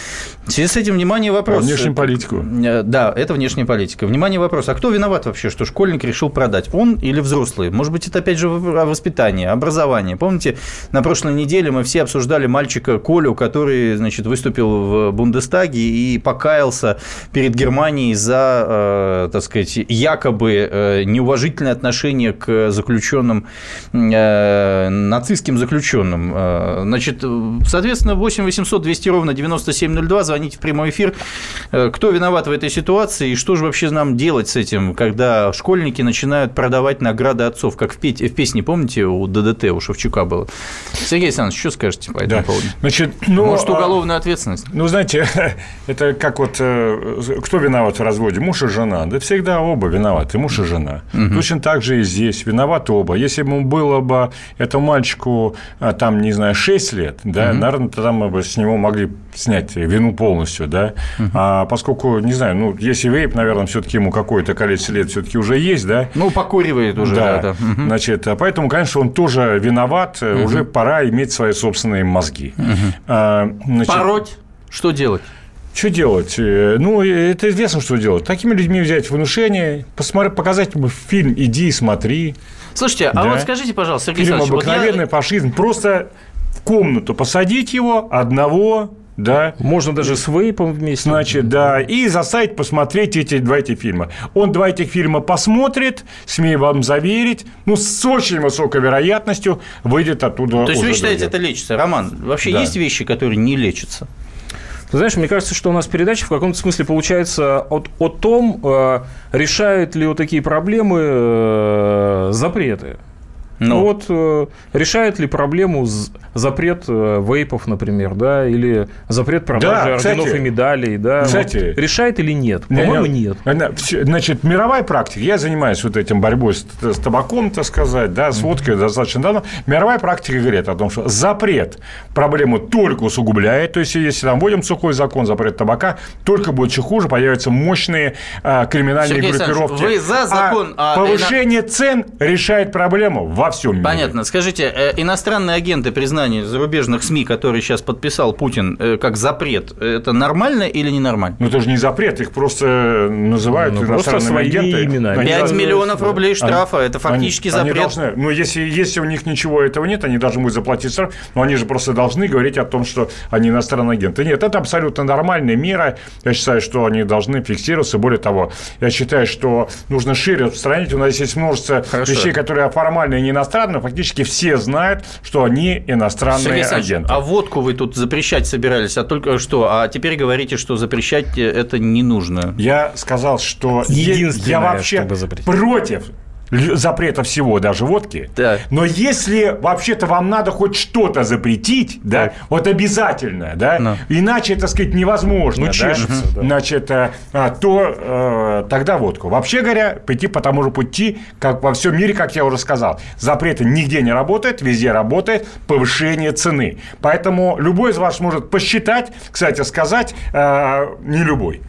В связи с этим, внимание, вопрос. Внешнюю политику. Э, Да, это внешняя политика. Внимание, вопрос. А кто виноват вообще, что школьник решил продать? Он или взрослый? Может быть, это опять же о воспитании, образовании. Помните, на прошлой неделе мы все обсуждали мальчика Колю, который, значит, выступил в Бундестаге и покаялся перед Германией за, э, так сказать, якобы э, неуважительное отношение к заключенным, э, нацистским заключенным. Э, Значит, соответственно, 8 800 200 ровно 9702. Звоните в прямой эфир. Э, кто виноват в этой ситуации и что же вообще нам делать с этим, когда школьники начинают продавать награды отцов, как в, петь, в песне, помните, у ДДТ, у Шевчука было? Сергей Александрович, что скажете по этому да. поводу? Значит, ну, Может, а, уголовная ответственность? Ну, знаете, это как вот э, кто виноват в разводе, муж и жена? Да всегда оба виноваты, муж и жена. Угу. Точно так же и здесь виноваты оба. Если бы было бы этому мальчику, а, там, не знаю, 6 лет, да, угу. наверное, тогда мы бы с него могли снять вину полностью, да. Угу. А поскольку, не знаю, ну, если вейп, наверное, все-таки ему какое-то количество лет все-таки уже есть, да. Ну, покуривает уже, да. да, да. Угу. Значит, а поэтому, конечно, он тоже виноват, угу. уже пора иметь свои собственные мозги. Угу. А, значит... Пороть? Что делать? Что делать? Э, ну, это известно, что делать. Такими людьми взять внушение, посмотри, показать ему фильм «Иди и смотри». Слушайте, да. а вот скажите, пожалуйста, Сергей Фильм «Обыкновенный вот я... фашизм». Просто в комнату посадить его одного, да. Можно даже с вейпом вместе. Значит, да, и заставить посмотреть эти два этих фильма. Он два этих фильма посмотрит, смею вам заверить, ну, с очень высокой вероятностью выйдет оттуда То есть, вы считаете, другим. это лечится? Роман, вообще да. есть вещи, которые не лечатся? Ты знаешь, мне кажется, что у нас передача в каком-то смысле получается о, о том, э, решают ли вот такие проблемы э, запреты. Ну, вот э, решает ли проблему запрет э, вейпов, например, да, или запрет продажи да, орденов кстати, и медалей, да? Кстати, вот решает или нет? По-моему, нет. Значит, мировая практика, я занимаюсь вот этим борьбой с, с табаком, так сказать, да, с водкой mm-hmm. достаточно давно. Мировая практика говорит о том, что запрет проблему только усугубляет, то есть, если там вводим сухой закон, запрет табака, только будет еще хуже, появятся мощные а, криминальные Сергей группировки. Вы за закон а, а повышение цен решает проблему во всем мире. Понятно. Скажите, э, иностранные агенты признания зарубежных СМИ, которые сейчас подписал Путин э, как запрет, это нормально или ненормально? Ну, это же не запрет, их просто называют ну, иностранными просто агенты. Имена. 5 миллионов рублей штрафа, они, это фактически они, запрет. Они должны, ну, если, если у них ничего этого нет, они должны будут заплатить штраф, но они же просто должны говорить о том, что они иностранные агенты. Нет, это абсолютно нормальная мера. Я считаю, что они должны фиксироваться. Более того, я считаю, что нужно шире распространять. У нас есть множество Хорошо. вещей, которые формально не иностранные, фактически все знают, что они иностранные агенты. А водку вы тут запрещать собирались, а только что? А теперь говорите, что запрещать это не нужно. Я сказал, что я вообще против запрета всего, даже водки. Да. Но если вообще-то вам надо хоть что-то запретить, да, так. вот обязательно, да, Но. иначе, так сказать, невозможно, ну, чешется, да, да. значит, а, то э, тогда водку. Вообще говоря, пойти по тому же пути, как во всем мире, как я уже сказал. Запреты нигде не работают, везде работает повышение цены. Поэтому любой из вас может посчитать, кстати сказать, э, не любой,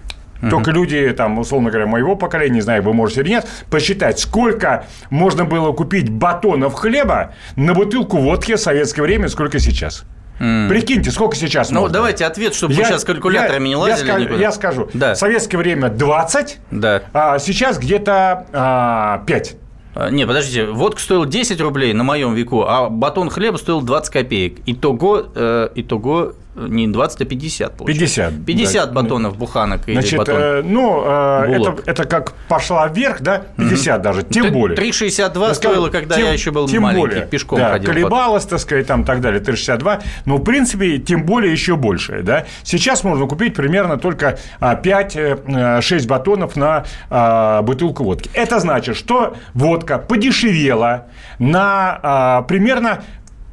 Угу. Только люди, там, условно говоря, моего поколения, не знаю, вы можете или нет, посчитать, сколько можно было купить батонов хлеба на бутылку водки в советское время, сколько сейчас. Mm. Прикиньте, сколько сейчас Ну, можно? давайте ответ, чтобы я, вы сейчас калькуляторами я, не лазили. Я, не я скажу. Да. В советское время 20, да. а сейчас где-то а, 5. А, не, подождите, водка стоила 10 рублей на моем веку, а батон хлеба стоил 20 копеек. Итого, э, итого не 20, а 50 получается. 50. 50 да. батонов буханок Значит, или батон. Э, ну, э, это, это как пошла вверх, да, 50 угу. даже, тем более. 3,62 стоило, когда тем, я еще был тем маленький, более, пешком да, ходил. колебалось, так сказать, там так далее, 3,62, но, в принципе, тем более еще больше, да. Сейчас можно купить примерно только 5-6 э, батонов на а, бутылку водки. Это значит, что водка подешевела на а, примерно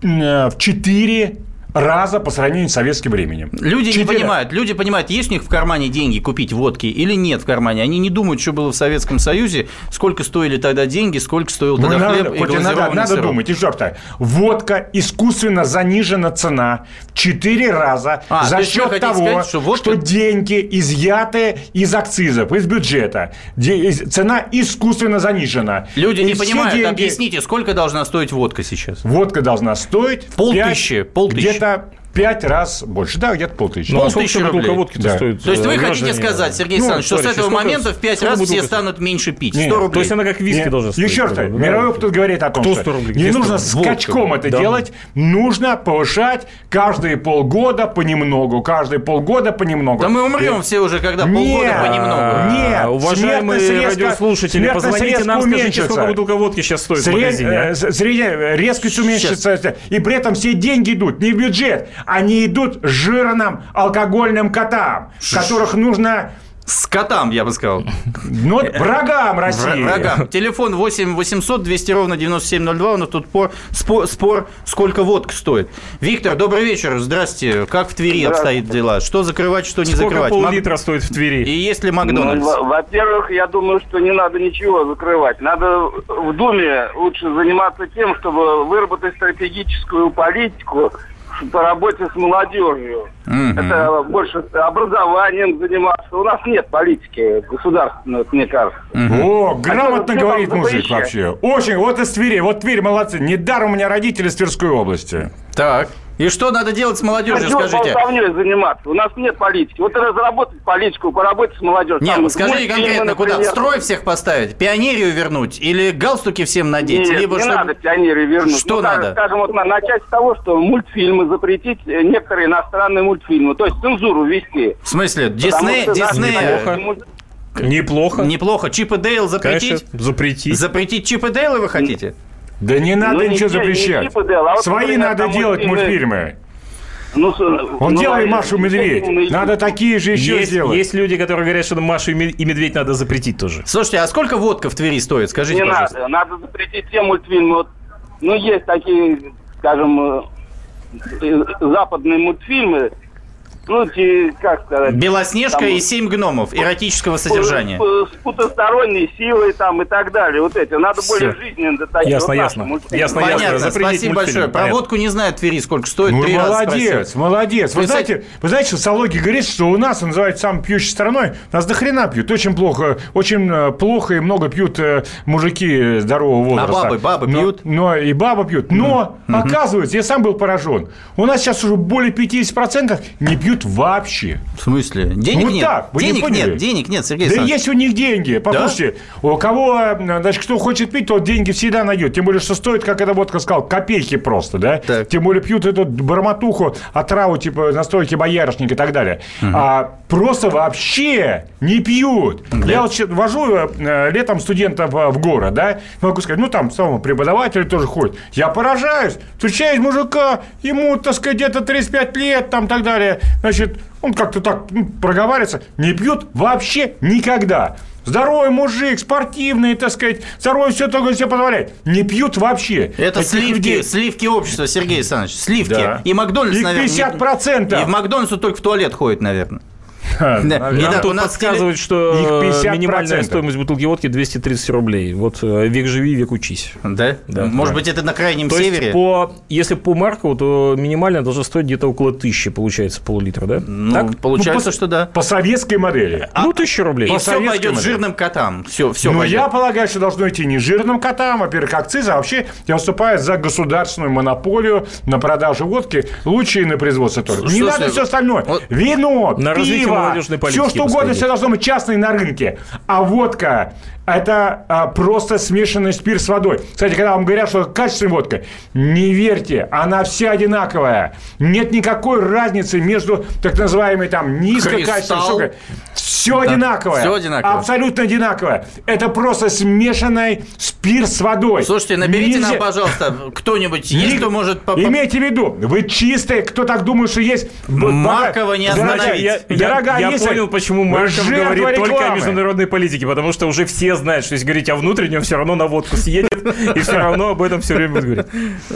в 4 раза по сравнению с советским временем. Люди Четыре. не понимают. Люди понимают, есть у них в кармане деньги купить водки или нет в кармане. Они не думают, что было в Советском Союзе, сколько стоили тогда деньги, сколько стоил тогда ну, хлеб надо, и надо, надо сырок. думать, и что Водка искусственно занижена цена в 4 раза а, за счет того, сказать, что, водка... что деньги изъяты из акцизов, из бюджета. Цена искусственно занижена. Люди и не понимают. Деньги... Объясните, сколько должна стоить водка сейчас? Водка должна стоить полтысячи. Полтысячи где-то пять раз больше. Да, где-то полтысячи. Ну, а сколько водки да. стоит? То есть вы хотите сказать, Сергей ну, Александрович, что с этого момента в пять раз все станут меньше пить? 100 рублей. То есть она как виски должна стоить? Еще раз, мировой опыт говорит о том, что не нужно скачком это делать, нужно повышать каждые полгода понемногу, каждые полгода понемногу. Да мы умрем все уже, когда полгода понемногу. Нет, уважаемые радиослушатели, позвоните нам, скажите, сколько бутылка водки сейчас стоит в магазине. Средняя резкость уменьшится, и при этом все деньги идут не в бюджет, они идут жирным алкогольным котам, которых нужно Скотам, я бы сказал. Ну, врагам России. Врагам. Телефон 8 800 200 ровно 9702. У нас тут спор, спор, спор, сколько водка стоит. Виктор, добрый вечер. Здрасте. Как в Твери обстоят дела? Что закрывать, что не Сколько закрывать? пол-литра Мак- стоит в Твери? И есть ли Макдональдс? Ну, во- Во-первых, я думаю, что не надо ничего закрывать. Надо в Думе лучше заниматься тем, чтобы выработать стратегическую политику по работе с молодежью. Это больше образованием заниматься. У нас нет политики государственной, мне кажется. О, грамотно А говорит мужик вообще. Очень. Вот из Твери. Вот Тверь, молодцы. Недаром у меня родители из Тверской области. Так. И что надо делать с молодежью, Чего скажите? болтовней заниматься? У нас нет политики. Вот разработать политику, поработать с молодежью. Нет, Там ну скажите конкретно, куда? В например. строй всех поставить? Пионерию вернуть? Или галстуки всем надеть? Нет, Либо не чтобы- надо пионеры вернуть. Что Ну, надо? Скажем, вот на- начать с того, что мультфильмы запретить, э, некоторые иностранные мультфильмы, то есть цензуру ввести. В смысле, Дисней, Дисней, неплохо. Неплохо. неплохо. Чип и Дейл запретить? Конечно, запретить. Запретить Чип и Дейла вы хотите? Да не надо Ну, не ничего не запрещать. типа дела, а вот, Свои надо делать мультфильмы- мультфильмы. Ну, Он ну, делай а Машу Медведь. естественно, Надо такие же еще Есть, сделать. есть люди, которые говорят, что Машу и Ме- и Медведь надо запретить тоже. Слушайте, а сколько водка в Твери стоит? Скажите, Не пожалуйста. надо. Надо запретить все мультфильмы. Вот, ну, есть такие, скажем, э, западные мультфильмы, ну, как сказать... Белоснежка там, и семь гномов эротического содержания. С, с потусторонней силой там и так далее. Вот эти. Надо Всё. более жизненно такие. Ясно, вот ясно. Ясно, Понятно, ясно. Запретить спасибо мультфильм, большое. Про понятно. водку не знает Твери, сколько стоит. Ну, Три молодец, молодец. Вы Вы знаете, вы знаете, что социология говорит, что у нас, называют самой пьющей страной, нас до хрена пьют. Очень плохо, очень э, плохо и много пьют э, мужики здорового возраста. бабы? Бабы Но- пьют? Но и баба пьют. Но, оказывается, я сам был поражен. У нас сейчас уже более 50% не пьют вообще. В смысле? Денег Вот нет. так, вы не денег поняли? нет, денег нет, Сергей Да есть у них деньги. Послушайте, у кого, значит, кто хочет пить, тот деньги всегда найдет. Тем более, что стоит, как эта водка сказал, копейки просто, да? Так. Тем более пьют эту барматуху, отраву, типа настойки боярышника и так далее. А просто вообще не пьют. Я вот вожу э, летом студентов э, в город, да? Могу сказать, ну там самому преподаватель тоже ходит. Я поражаюсь. Встречаюсь мужика, ему, так сказать, где-то 35 лет, там так далее. Значит, он как-то так ну, проговаривается. Не пьют вообще никогда. Здоровый мужик, спортивный, так сказать, здоровый, все такое себе позволяет. Не пьют вообще. Это Таких сливки, людей- сливки общества, Сергей Александрович. Сливки. Да. И Макдональдс, Их наверное. 50%. И в Макдональдс он только в туалет ходит, наверное. Нам тут нас подсказывают, что Их 50%. минимальная стоимость бутылки водки 230 рублей. Вот э, век живи, век учись. Да? Да. Может быть, это на крайнем То севере? есть, по, если по Маркову, то минимально должна стоить где-то около тысячи, получается, пол-литра, да? Ну, так? получается, Ну, по- что да. По советской модели. Ну, тысяча рублей. И все пойдет это. жирным котам. Все, все Но пойдет. я полагаю, что должно идти не жирным котам, во-первых, акцизы, а вообще я выступаю за государственную монополию на продажу водки, лучше и на производство тоже. Не надо все остальное. Вино, на пиво, молодежной политики все что угодно, все должно быть частное на рынке. А водка это а, просто смешанный спирт с водой. Кстати, когда вам говорят, что качественная водка, не верьте, она вся одинаковая. Нет никакой разницы между так называемой там низкокачественной. Все Да, одинаковое. всё одинаково. Абсолютно одинаковое. Это просто смешанный спирт с водой. Слушайте, наберите Нельзя- нам, пожалуйста, кто-нибудь есть, кто может... Имейте в виду, вы чистые, кто так думает, что есть... Маркова не Дорогая- остановить. Я, я- Дорогая, я понял, почему Марков говорит только о международной политике, потому что уже все знают, что если говорить о внутреннем, все равно на водку съедет, и все равно об этом все время будет говорить.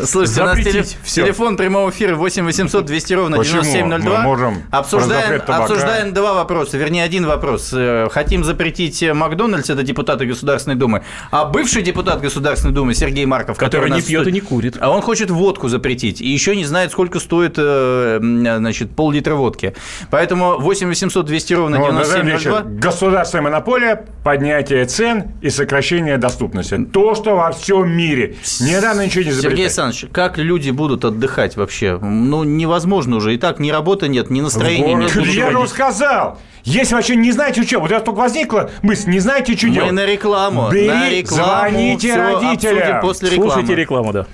Слушайте, у нас телефон прямого эфира 8 800 200 ровно Почему? 9702. Мы можем обсуждаем, обсуждаем два вопроса, вернее, один вопрос. Э, Хотим запретить Макдональдс, это депутаты Государственной Думы, а бывший депутат Государственной Думы Сергей Марков, Который не пьет стоит- и не курит. А он хочет водку запретить, и еще не знает, сколько стоит э, значит, пол-литра водки. Поэтому 8 800 200 ровно Ну, Назарий Ильич, 9702. Государственная монополия, поднятие цен и сокращение доступности. То, что во всем мире. Не рано ничего не Сергей запретать. Александрович, как люди будут отдыхать вообще? Ну, невозможно уже. И так ни работы нет, ни настроения город нет. Я же сказал. Если вообще не знаете, что, вот у вас только возникла мысль, не знаете, что Мы делать. на рекламу. Бери, на рекламу. звоните родителям. после рекламы. Слушайте рекламу, да.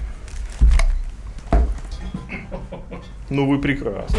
Ну вы прекрасны.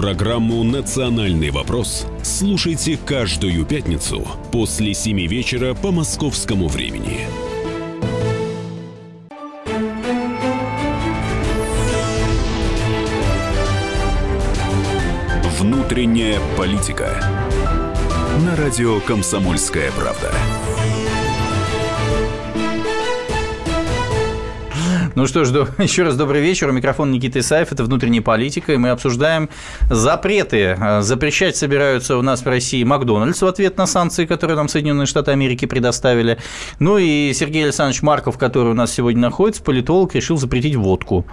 Программу «Национальный вопрос» слушайте каждую пятницу после 7 вечера по московскому времени. Внутренняя политика. На радио «Комсомольская правда». Ну что ж, еще раз добрый вечер. У микрофона Никита Исаев. Это «Внутренняя политика». И мы обсуждаем запреты. Запрещать собираются у нас в России Макдональдс в ответ на санкции, которые нам Соединенные Штаты Америки предоставили. Ну и Сергей Александрович Марков, который у нас сегодня находится, политолог, решил запретить водку.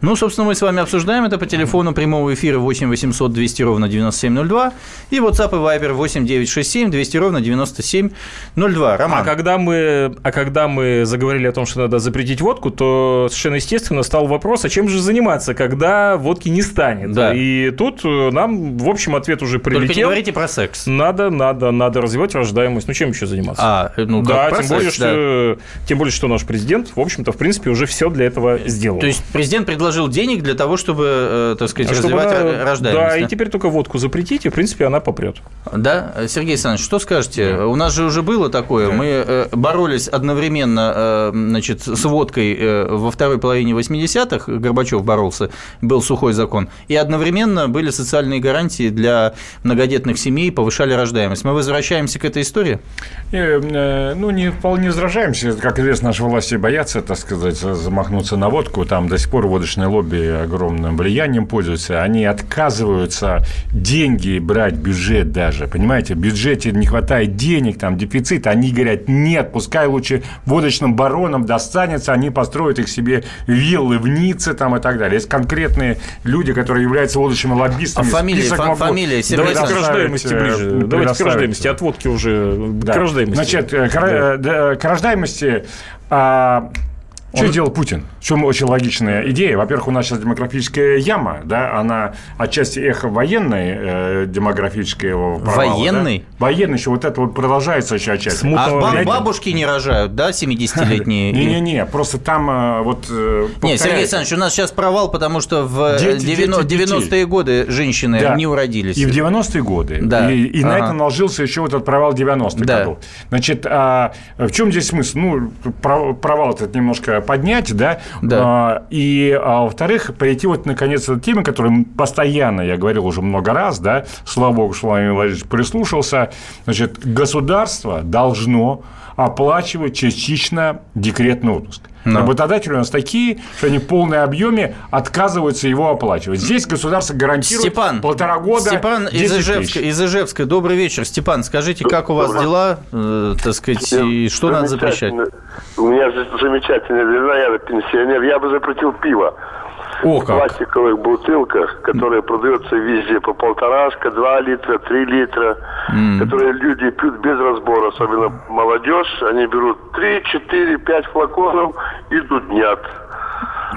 Ну, собственно, мы с вами обсуждаем это по телефону прямого эфира 8 800 200 ровно 9702 и WhatsApp и Viber 8 967 200 ровно 9702. Роман. А когда мы, а когда мы заговорили о том, что надо запретить водку, то совершенно естественно стал вопрос, а чем же заниматься, когда водки не станет? Да. И тут э, нам, в общем, ответ уже прилетел. Только не говорите про секс. Надо, надо, надо развивать рождаемость. Ну, чем еще заниматься? А, ну, да, тем секс, более, да. что, тем более, что наш президент, в общем-то, в принципе, уже все для этого сделал. То есть президент предложил денег для того, чтобы, э, так сказать, чтобы развивать она- рождаемость. Да, и теперь только водку запретить, и, в принципе, она попрет. Да, Сергей Александрович, что скажете? У нас же уже было такое. Мы э, боролись одновременно значит, с водкой во второй половине 80-х. Горбачев боролся, был сухой закон. И одновременно были социальные гарантии для многодетных семей, повышали рождаемость. Мы возвращаемся к этой истории? Э, э, Ну, не вполне возражаемся. Как известно, наши власти боятся, так сказать, замахнуться на водку. Там до сих пор водочное лобби огромным влиянием пользуются. Они отказываются деньги брать, бюджет даже. Понимаете, в бюджете не хватает денег, там дефицит. Они говорят, нет, пускай лучше водочным баронам достанется, они построят их себе виллы в Ницце там и так далее. Есть конкретные люди, которые являются водочными лоббистами. А фамилии, Список фа- могу Сергей Давайте к рождаемости ближе. э, Давайте к рождаемости. От водки уже Да. к рождаемости. Значит, э, к, э, да, к рождаемости. а, что делал Путин? В чем очень логичная идея. Во-первых, у нас сейчас демографическая яма, да, она отчасти эхо военной э, демографического провала, Военной? да. Военный еще вот это вот продолжается еще отчасти. А Ну, ба- глядя- бабушки не рожают, да, 70-летние? Не-не-не, просто там э, вот... э, Не, Сергей. Александрович, у нас сейчас провал, потому что в Дети, дети, 90- детей. 90-е годы женщины не уродились. И в 90-е годы. Да. И, на этом наложился еще вот этот провал 90-х Да. годов. Значит, а в чем здесь смысл? Ну, про- провал этот немножко поднять, да? Да. А, и, а, во-вторых, перейти вот, наконец, к теме, которую постоянно, я говорил уже много раз, да, слава богу, что Владимир Владимирович прислушался, значит, государство должно оплачивать частично декретный отпуск. Да. Работодатели у нас такие, что они в полной объеме отказываются его оплачивать. Здесь государство гарантирует Степан, полтора года. Степан из 10 Ижевска, из Ижевска, добрый вечер. Степан, скажите, как у вас Добрый. дела, э, так сказать, и что надо запрещать? У меня замечательная жена, я пенсионер, я бы запретил пиво. О, как. пластиковых бутылках, которые продаются везде по полторашка, два литра, три литра, которые люди пьют без разбора, особенно молодежь, они берут три, четыре, пять флаконов и дуднят.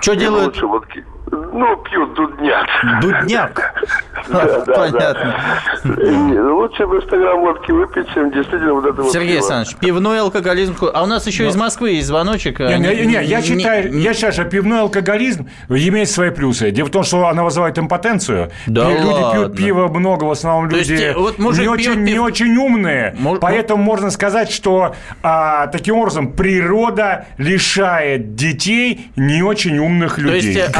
Что делают? лучше водки. Ну, пьют дуднят. Дудняк. Да, да, да. Понятно. И Лучше бы 100 грамм водки выпить, чем действительно вот это вот Сергей пиво. Александрович, пивной алкоголизм. А у нас еще из Москвы есть звоночек. Не, не, не, я считаю, не- я считаю, что пивной алкоголизм имеет свои плюсы. Дело в том, что она вызывает импотенцию. Да люди ладно. пьют пиво много, в основном То люди э, вот не, очень, не очень умные. Мож- Поэтому можно сказать, что а, таким образом природа лишает детей не очень умных То людей. есть э,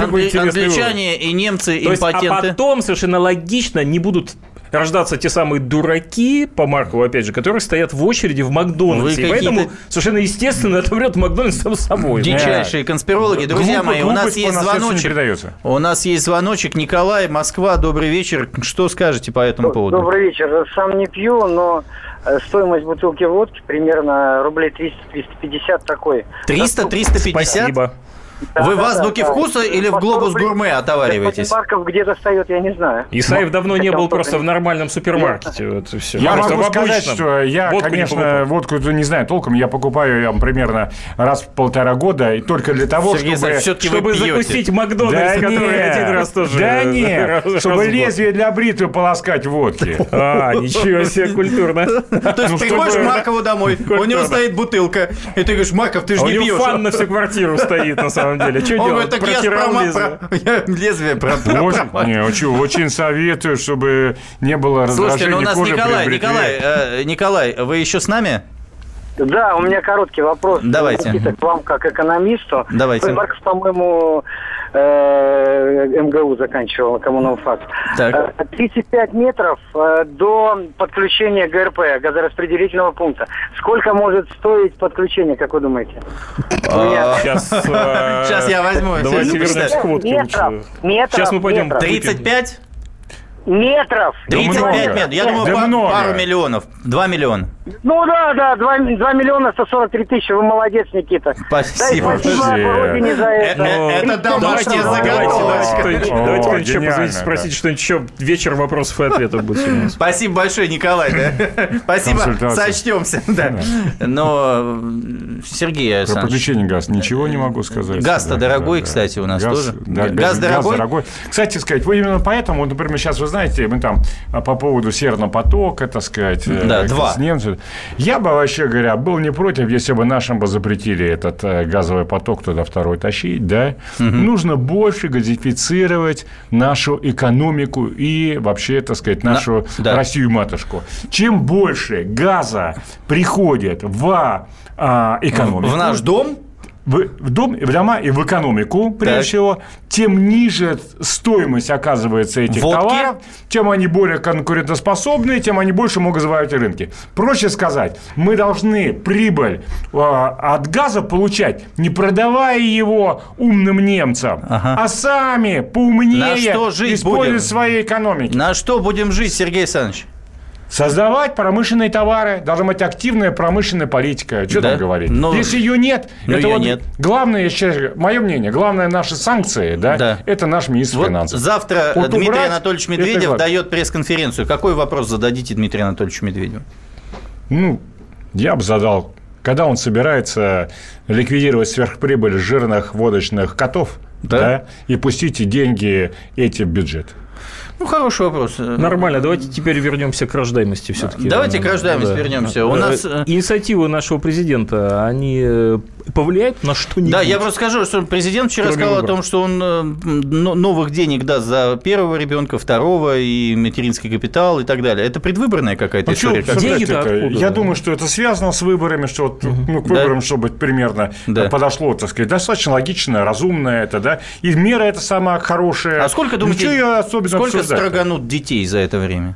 интересный англичане и немцы То есть, а импотенты. потом совершенно логично не будут рождаться те самые дураки, по Маркову, опять же, которые стоят в очереди в Макдональдсе. Вы И поэтому совершенно естественно отомрет Макдональдс сам собой. Дичайшие конспирологи. Друзья Глупо- мои, у нас по есть звоночек. передается. У нас есть звоночек. Николай, Москва, добрый вечер. Что скажете по этому поводу? Добрый вечер. Сам не пью, но э, стоимость бутылки водки примерно рублей 300-350 такой. 300, 350? Спасибо. Да, Вы да, в азбуке да, вкуса да. или в глобус гурме отовариваетесь? Марков где достает, я не знаю. Исаев давно не был просто в нормальном супермаркете. Вот все. Я могу сказать, что я, конечно, водку не знаю толком, я покупаю ее примерно раз в полтора года, и только для того, чтобы... Чтобы закусить Макдональдс, который один раз тоже... Да нет, чтобы лезвие для бритвы полоскать водки. А, ничего себе, культурно. То есть ну, приходишь к Маркову домой, у него стоит бутылка, и ты говоришь, Марков, ты же не пьешь. У него фан на всю квартиру стоит, на самом деле. Что делать? Протирал лезвие. Я лезвие Не, очень советую, чтобы не было раздражения Слушайте, ну у нас Николай, Николай, э, Николай, вы еще с нами? Да, у меня короткий вопрос. Давайте. Никита, к вам как экономисту. Давайте. Марков, по-моему, э, МГУ заканчивал, коммунфак. Так. 35 э, метров э, до подключения ГРП, газораспределительного пункта. Сколько может стоить подключение, как вы думаете? Сейчас Сейчас я возьму. Давайте вернемся. Сейчас мы пойдем. 35? Метров. 35 метров. Я думаю, пару миллионов. 2 миллиона. Ну да, да, 2, 2 миллиона 143 тысячи. Вы молодец, Никита. Спасибо. Дай спасибо родине за это. Это домашняя заготовочка. Давайте еще позвоните спросить что-нибудь еще. Вечер вопросов и ответов будет у нас. Спасибо большое, Николай. Спасибо. Сочтемся. Но, Сергей Александрович. Про подключение газ ничего не могу сказать. Газ-то дорогой, кстати, у нас тоже. Газ дорогой. Кстати сказать, вы именно поэтому, например, сейчас вы знаете, мы там а, по поводу Северного потока, так сказать, да, э, с немцами. Я бы, вообще говоря, был не против, если бы нашим бы запретили этот э, газовый поток туда второй тащить, да. Угу. Нужно больше газифицировать нашу экономику и вообще, так сказать, нашу На... да. Россию-матушку. Чем больше газа приходит в а, экономику... В наш дом? В, в, дом, в дома и в экономику, прежде так. всего, тем ниже стоимость оказывается этих Водки. товаров, тем они более конкурентоспособны, тем они больше могут завоевать рынки. Проще сказать, мы должны прибыль э, от газа получать, не продавая его умным немцам, ага. а сами поумнее используя своей экономики. На что будем жить, Сергей Александрович? Создавать промышленные товары, должна быть активная промышленная политика. Что да? там говорить? Но... Если ее нет, Но это ее вот нет. главное, я считаю, мое мнение, главное наши санкции, да, да. это наш министр вот финансов. Завтра вот Дмитрий убрать, Анатольевич Медведев дает пресс-конференцию. Какой вопрос зададите Дмитрию Анатольевичу Медведеву? Ну, я бы задал, когда он собирается ликвидировать сверхприбыль жирных водочных котов, да? Да, и пустите деньги эти в бюджет. Ну, хороший вопрос. Нормально. Давайте теперь вернемся к рождаемости все-таки. Давайте к рождаемости да. вернемся. У нас... Э, инициативы нашего президента, они э, повлияют на что-нибудь? Да, я просто скажу, что президент вчера сказал выборов. о том, что он э, новых денег даст за первого ребенка, второго, и материнский капитал и так далее. Это предвыборная какая-то а история? Что, деньги откуда? Я думаю, что это связано с выборами, что вот, угу. ну, к выборам, да. чтобы примерно да. подошло, так сказать, достаточно логично, разумно это, да, и мера это самая хорошая. А сколько, думаете, Ничего особенно сколько строганут детей за это время?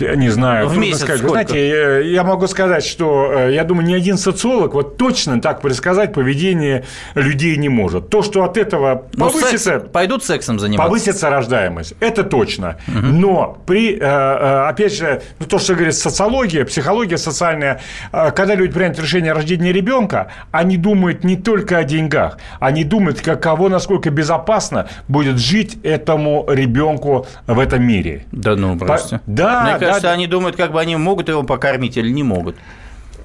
Я не знаю. В месяц сказать. Сколько? Знаете, я могу сказать, что э, я думаю, ни один социолог вот точно так предсказать поведение людей не может. То, что от этого Но ну, повысится... Секс, пойдут сексом заниматься? Повысится рождаемость. Это точно. Угу. Но при, э, э, опять же, ну, то, что говорит социология, психология социальная, когда люди принимают решение о рождении ребенка, они думают не только о деньгах, они думают, каково, насколько безопасно будет жить этому ребенку в этом мире. Да ну, бросьте. По... Да, Мне кажется, они думают, как бы они могут его покормить или не могут.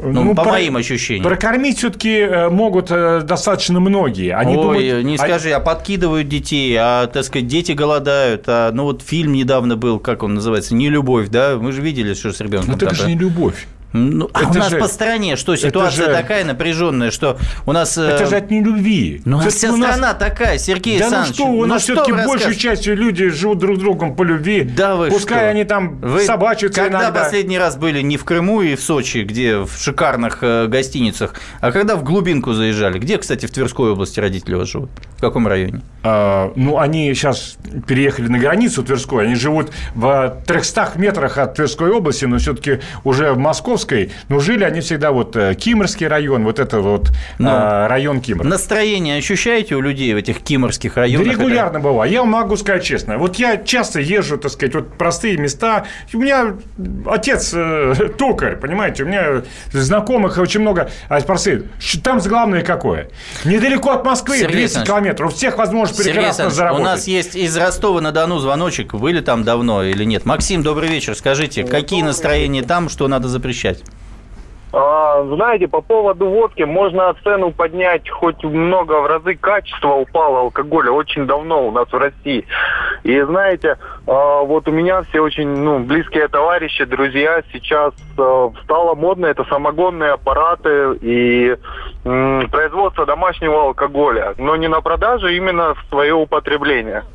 Ну, ну, по про, моим ощущениям. Прокормить все-таки э, могут э, достаточно многие. Они Ой, думают, не скажи, а подкидывают детей, а, так сказать, дети голодают. А, ну, вот фильм недавно был, как он называется, «Не любовь», да? Мы же видели, что с ребенком. Ну, это же не любовь. Ну, а у нас же, по стране что, ситуация же, такая напряженная, что у нас... Это э, же от нелюбви. Ну, у нас вся у нас... страна такая, Сергей да Александрович. ну что, у ну, нас все-таки большей частью люди живут друг с другом по любви. Да вы Пускай что? они там вы собачатся когда иногда. последний раз были не в Крыму и в Сочи, где в шикарных э, гостиницах, а когда в глубинку заезжали? Где, кстати, в Тверской области родители у вас живут? В каком районе? А, ну, они сейчас переехали на границу Тверской, они живут в 300 метрах от Тверской области, но все-таки уже в Московской но жили они всегда вот э, Кимрский район, вот это вот ну, э, район Кимр. Настроение ощущаете у людей в этих кимрских районах? Да регулярно это... бывает. Я могу сказать честно. Вот я часто езжу, так сказать, вот простые места. У меня отец э, токарь, понимаете, у меня знакомых очень много. А простые. Там главное какое? Недалеко от Москвы, Сергей 200 километров. У всех возможность прекрасно заработать. У нас есть из Ростова-на-Дону звоночек. Были там давно или нет? Максим, добрый вечер. Скажите, какие настроения там, что надо запрещать? А, знаете, по поводу водки можно цену поднять хоть много в разы качество упало алкоголя очень давно у нас в России. И знаете, а, вот у меня все очень ну, близкие товарищи, друзья сейчас а, стало модно это самогонные аппараты и производство домашнего алкоголя, но не на продажу, именно в свое употребление.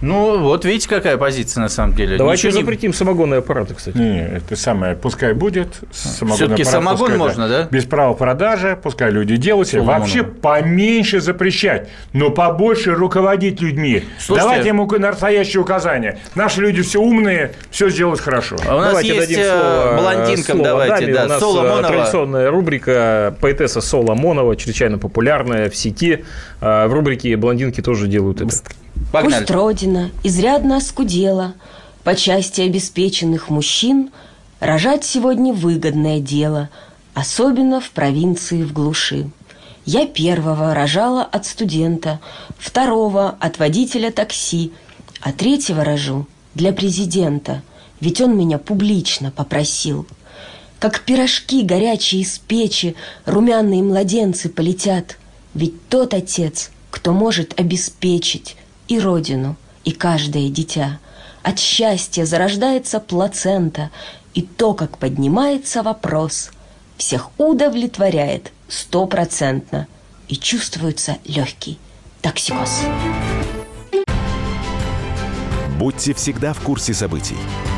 Ну, вот видите, какая позиция на самом деле. Давайте Ничего запретим не... самогонные аппараты, кстати. Не, это самое, пускай будет. Все-таки самогон пускай, можно, да? Без права продажи, пускай люди делают. Соломону. Вообще поменьше запрещать, но побольше руководить людьми. Слушайте, Давайте ему настоящие указания. Наши люди все умные, все сделают хорошо. А у нас давайте есть дадим слово, э, блондинкам, слово давайте, даме. да, у нас Соломонова. традиционная рубрика поэтесса Соломонова, чрезвычайно популярная в сети. В рубрике блондинки тоже делают это. Погнали. Пусть Родина изрядно оскудела, по части обеспеченных мужчин рожать сегодня выгодное дело, особенно в провинции в глуши. Я первого рожала от студента, второго от водителя такси, а третьего рожу для президента, ведь он меня публично попросил. Как пирожки горячие из печи, румяные младенцы полетят, ведь тот отец, кто может обеспечить и родину, и каждое дитя. От счастья зарождается плацента, и то, как поднимается вопрос, всех удовлетворяет стопроцентно, и чувствуется легкий токсикоз. Будьте всегда в курсе событий.